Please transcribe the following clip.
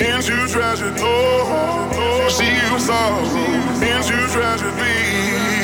into tragedy. Oh, oh. she was all into tragedy.